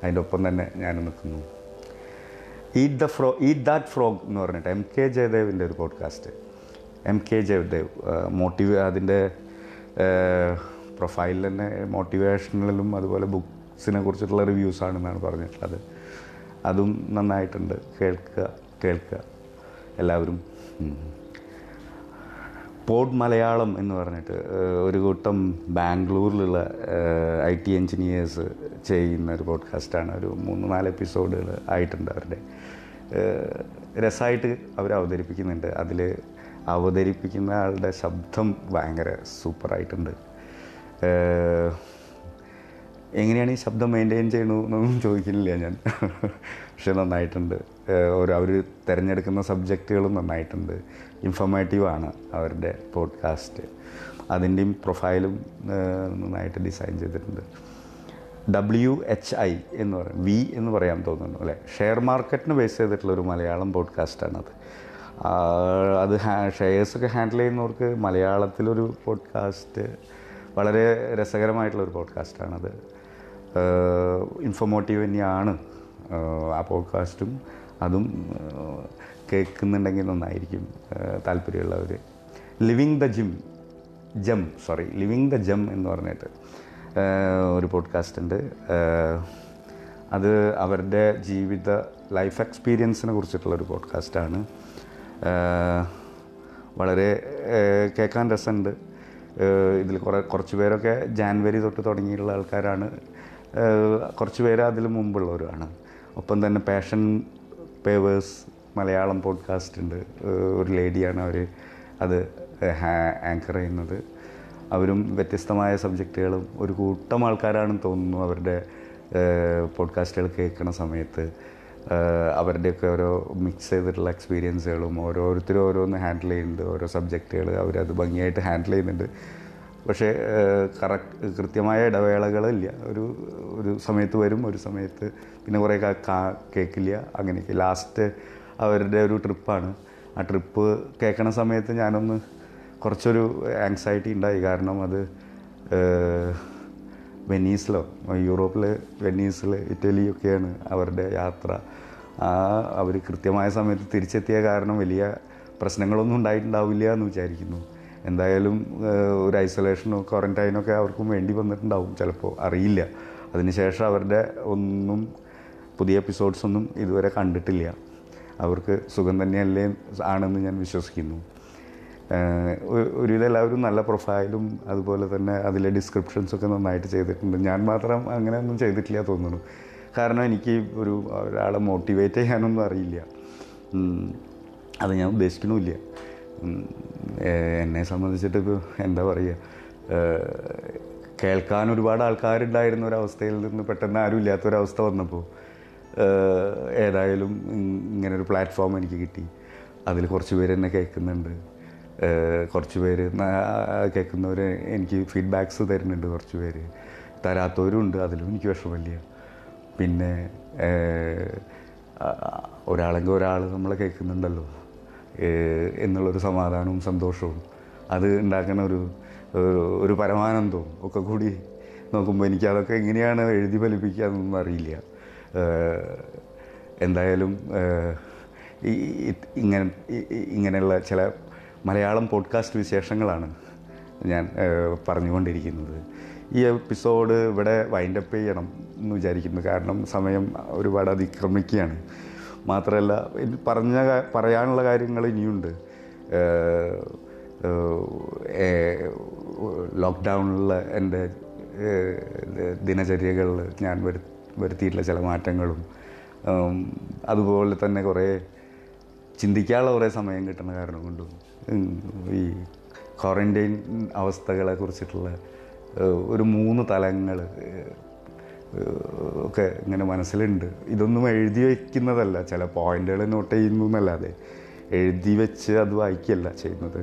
അതിന്റെ ഒപ്പം തന്നെ ഞാൻ നിൽക്കുന്നു. Eat the fro eat that frog എന്ന് പറഞ്ഞിട്ട് എം കെ ജയദേവിന്റെ ഒരു podcast M K Jayadev motive അതിന്റെ പ്രൊഫൈലിൽ തന്നെ മോട്ടിവേഷനിലും അതുപോലെ ബുക്സിനെ കുറിച്ചിട്ടുള്ള റിവ്യൂസ് ആണെന്നാണ് പറഞ്ഞിട്ടുള്ളത്. അതും നന്നായിട്ടുണ്ട്. കേൾക്കുക കേൾക്കുക. എല്ലാവരും. പോഡ് മലയാളം എന്ന് പറഞ്ഞിട്ട് ഒരു കൂട്ടം ബാംഗ്ലൂരിലുള്ള ഐ ടി എൻജിനീയേഴ്സ് ചെയ്യുന്ന ഒരു പോഡ്കാസ്റ്റാണ്. ഒരു മൂന്ന് നാല് എപ്പിസോഡുകൾ ആയിട്ടുണ്ട് അവരുടെ. രസമായിട്ട് അവർ അവതരിപ്പിക്കുന്നുണ്ട്. അതിൽ അവതരിപ്പിക്കുന്ന ആളുടെ ശബ്ദം ഭയങ്കര സൂപ്പറായിട്ടുണ്ട്. എങ്ങനെയാണ് ഈ ശബ്ദം മെയിന്റെയിൻ ചെയ്യണമെന്നൊന്നും ചോദിക്കുന്നില്ല ഞാൻ. പക്ഷെ നന്നായിട്ടുണ്ട്. ഒരു അവർ തിരഞ്ഞെടുക്കുന്ന സബ്ജക്റ്റുകളും നന്നായിട്ടുണ്ട്. ഇൻഫോർമേറ്റീവാണ് അവരുടെ പോഡ്കാസ്റ്റ് അതിന്റെയും പ്രൊഫൈലും നന്നായിട്ട് ഡിസൈൻ ചെയ്തിട്ടുണ്ട്. ഡബ്ല്യു എച്ച് ഐ എന്ന് പറയും. വി എന്ന് പറയാൻ തോന്നുന്നു അല്ലേ? ഷെയർ മാർക്കറ്റിന് ബേസ് ചെയ്തിട്ടുള്ള ഒരു മലയാളം പോഡ്കാസ്റ്റാണത് അത് ഷെയർസൊക്കെ ഹാൻഡിൽ ചെയ്യുന്നവർക്ക് മലയാളത്തിലൊരു പോഡ്കാസ്റ്റ് വളരെ രസകരമായിട്ടുള്ളൊരു പോഡ്കാസ്റ്റാണത് ഇൻഫോർമോട്ടീവ് തന്നെയാണ്. ആ പോഡ്കാസ്റ്റും അതും കേൾക്കുന്നുണ്ടെങ്കിൽ നന്നായിരിക്കും താല്പര്യമുള്ളവർ. Living the gym jam sorry living the jam എന്ന് പറഞ്ഞിട്ട് ഒരു പോഡ്കാസ്റ്റ് ഉണ്ട്. അത് അവരുടെ ജീവിത ലൈഫ് എക്സ്പീരിയൻസിനെ കുറിച്ചിട്ടുള്ളൊരു പോഡ്കാസ്റ്റാണ് വളരെ കേൾക്കാൻ രസമുണ്ട്. ഇതിൽ കുറേ കുറച്ച് പേരൊക്കെ ജാൻവരി തൊട്ട് തുടങ്ങിയിട്ടുള്ള ആൾക്കാരാണ്. കുറച്ച് പേര് അതിൽ മുമ്പുള്ളവരാണ് ഒപ്പം തന്നെ പാഷൻ പേവേഴ്സ് മലയാളം പോഡ്കാസ്റ്റ് ഉണ്ട്. ഒരു ലേഡിയാണ് അവർ അത് ആങ്കർ ചെയ്യുന്നത്. അവരും വ്യത്യസ്തമായ സബ്ജക്റ്റുകളും ഒരു കൂട്ടം ആൾക്കാരാണെന്ന് തോന്നുന്നു അവരുടെ പോഡ്കാസ്റ്റുകൾ കേൾക്കുന്ന സമയത്ത്. അവരുടെയൊക്കെ ഓരോ മിക്സ് ചെയ്തിട്ടുള്ള എക്സ്പീരിയൻസുകളും ഓരോരുത്തരും ഓരോന്ന് ഹാൻഡിൽ ചെയ്യുന്നുണ്ട്. ഓരോ സബ്ജക്റ്റുകൾ അവരത് ഭംഗിയായിട്ട് ഹാൻഡിൽ ചെയ്യുന്നുണ്ട്. പക്ഷേ കറക്റ്റ് കൃത്യമായ ഇടവേളകളില്ല. ഒരു ഒരു സമയത്ത് വരും ഒരു സമയത്ത് പിന്നെ കുറേ കേൾക്കില്ല അങ്ങനെയൊക്കെ. ലാസ്റ്റ് അവരുടെ ഒരു ട്രിപ്പാണ് ആ ട്രിപ്പ് കേൾക്കണ സമയത്ത് ഞാനൊന്ന് കുറച്ചൊരു ആങ്സൈറ്റി ഉണ്ടായി. കാരണം അത് വെനീസിലോ യൂറോപ്പിൽ വെനീസിൽ ഇറ്റലിയൊക്കെയാണ് അവരുടെ യാത്ര. ആ അവർ കൃത്യമായ സമയത്ത് തിരിച്ചെത്തിയ കാരണം വലിയ പ്രശ്നങ്ങളൊന്നും ഉണ്ടായിട്ടുണ്ടാവില്ല എന്ന് വിചാരിക്കുന്നു. എന്തായാലും ഒരു ഐസൊലേഷനോ ക്വാറന്റൈനോ ഒക്കെ അവർക്കും വേണ്ടി വന്നിട്ടുണ്ടാവും. ചിലപ്പോൾ അറിയില്ല. അതിനുശേഷം അവരുടെ ഒന്നും പുതിയ എപ്പിസോഡ്സൊന്നും ഇതുവരെ കണ്ടിട്ടില്ല. അവർക്ക് സുഖം തന്നെയല്ലേ ആണെന്ന് ഞാൻ വിശ്വസിക്കുന്നു. ഒരുവിധം എല്ലാവരും നല്ല പ്രൊഫൈലും അതുപോലെ തന്നെ അതിലെ ഡിസ്ക്രിപ്ഷൻസൊക്കെ നന്നായിട്ട് ചെയ്തിട്ടുണ്ട്. ഞാൻ മാത്രം അങ്ങനെയൊന്നും ചെയ്തിട്ടില്ല തോന്നുന്നു. കാരണം എനിക്ക് ഒരു ഒരാളെ മോട്ടിവേറ്റ് ചെയ്യാനൊന്നും അറിയില്ല. അത് ഞാൻ ഉദ്ദേശിക്കണമില്ല എന്നെ സംബന്ധിച്ചിട്ട് എന്താ പറയുക കേൾക്കാൻ ഒരുപാട് ആൾക്കാരുണ്ടായിരുന്ന ഒരവസ്ഥയിൽ നിന്ന് പെട്ടെന്ന് ആരും ഇല്ലാത്തൊരവസ്ഥ വന്നപ്പോൾ ഏതായാലും ഇങ്ങനെ ഇങ്ങനൊരു പ്ലാറ്റ്ഫോം എനിക്ക് കിട്ടി. അതിൽ കുറച്ച് പേര് എന്നെ കേൾക്കുന്നുണ്ട്. കുറച്ച് പേര് കേൾക്കുന്നവർ എനിക്ക് ഫീഡ്ബാക്ക്സ് തരുന്നുണ്ട് കുറച്ച് പേര്. തരാത്തവരും ഉണ്ട് അതിലും എനിക്ക് വിഷമമില്ല. പിന്നെ ഒരാളെങ്കിൽ ഒരാൾ നമ്മളെ കേൾക്കുന്നുണ്ടല്ലോ. എന്നുള്ളൊരു സമാധാനവും സന്തോഷവും. അത് ഉണ്ടാക്കുന്ന ഒരു ഒരു- പരമാനന്ദവും ഒക്കെ കൂടി നോക്കുമ്പോൾ എനിക്ക് അതൊക്കെ എങ്ങനെയാണ് എഴുതി ഫലിപ്പിക്കുക എന്നൊന്നും അറിയില്ല. എന്തായാലും ഈ- ഇങ്ങനെ ഇങ്ങനെയുള്ള ചില മലയാളം പോഡ്കാസ്റ്റ് വിശേഷങ്ങളാണ് ഞാൻ പറഞ്ഞുകൊണ്ടിരിക്കുന്നത്. ഈ എപ്പിസോഡ് ഇവിടെ വൈൻഡപ്പ് ചെയ്യണം എന്ന് വിചാരിക്കുന്നു. കാരണം സമയം ഒരുപാട് അതിക്രമിക്കുകയാണ്. മാത്രമല്ല പറഞ്ഞ പറയാനുള്ള കാര്യങ്ങൾ ഇനിയുണ്ട്. ലോക്ക്ഡൗണിലുള്ള എന്റെ ദിനചര്യകളിൽ ഞാൻ വരു വരുത്തിയിട്ടുള്ള ചില മാറ്റങ്ങളും അതുപോലെ തന്നെ കുറേ ചിന്തിക്കാനുള്ള കുറേ സമയം കിട്ടുന്ന കാരണം കൊണ്ടും ഈ ക്വാറന്റൈൻ അവസ്ഥകളെ കുറിച്ചിട്ടുള്ള ഒരു മൂന്ന് തലങ്ങൾ ഒക്കെ ഇങ്ങനെ മനസ്സിലുണ്ട്. ഇതൊന്നും എഴുതി വയ്ക്കുന്നതല്ല ചില പോയിന്റുകൾ നോട്ട് ചെയ്യുന്നു എന്നല്ലാതെ എഴുതി വെച്ച് അത് വായിക്കല്ല ചെയ്യുന്നത്.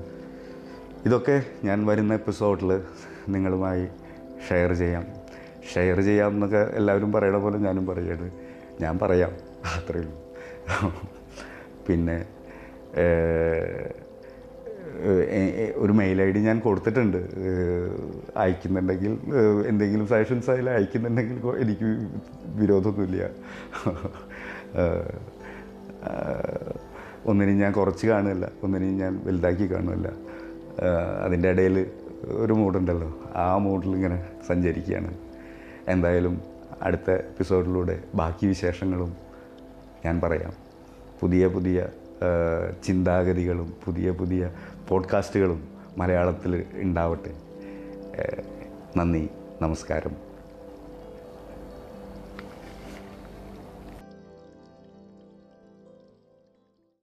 ഇതൊക്കെ ഞാൻ വരുന്ന എപ്പിസോഡിൽ നിങ്ങളുമായി ഷെയർ ചെയ്യാം. ഷെയർ ചെയ്യാം എന്നൊക്കെ എല്ലാവരും പറയണ പോലെ ഞാനും പറയാണ്. ഞാൻ പറയാം. അത്രയേ ഉള്ളൂ. പിന്നെ ഒരു മെയിൽ ഐ ഡി ഞാൻ കൊടുത്തിട്ടുണ്ട്. അയക്കുന്നുണ്ടെങ്കിൽ എന്തെങ്കിലും സജഷൻസ് അതിൽ അയക്കുന്നുണ്ടെങ്കിൽ എനിക്ക് വിരോധമൊന്നുമില്ല. ഒന്നിനും ഞാൻ കുറച്ച് കാണുമല്ല ഒന്നിനും ഞാൻ വലുതാക്കി കാണുമല്ല ആഹ്, അതിന്റെ ഇടയിൽ ഒരു മൂഡുണ്ടല്ലോ. ആ മൂഡിൽ ഇങ്ങനെ സഞ്ചരിക്കുകയാണ്. എന്തായാലും അടുത്ത എപ്പിസോഡിലൂടെ ബാക്കി വിശേഷങ്ങളും ഞാൻ പറയാം. പുതിയ പുതിയ ചിന്താഗതികളും പുതിയ പുതിയ പോഡ്കാസ്റ്റുകളും മലയാളത്തിൽ ഉണ്ടാവട്ടെ. നന്ദി നമസ്കാരം.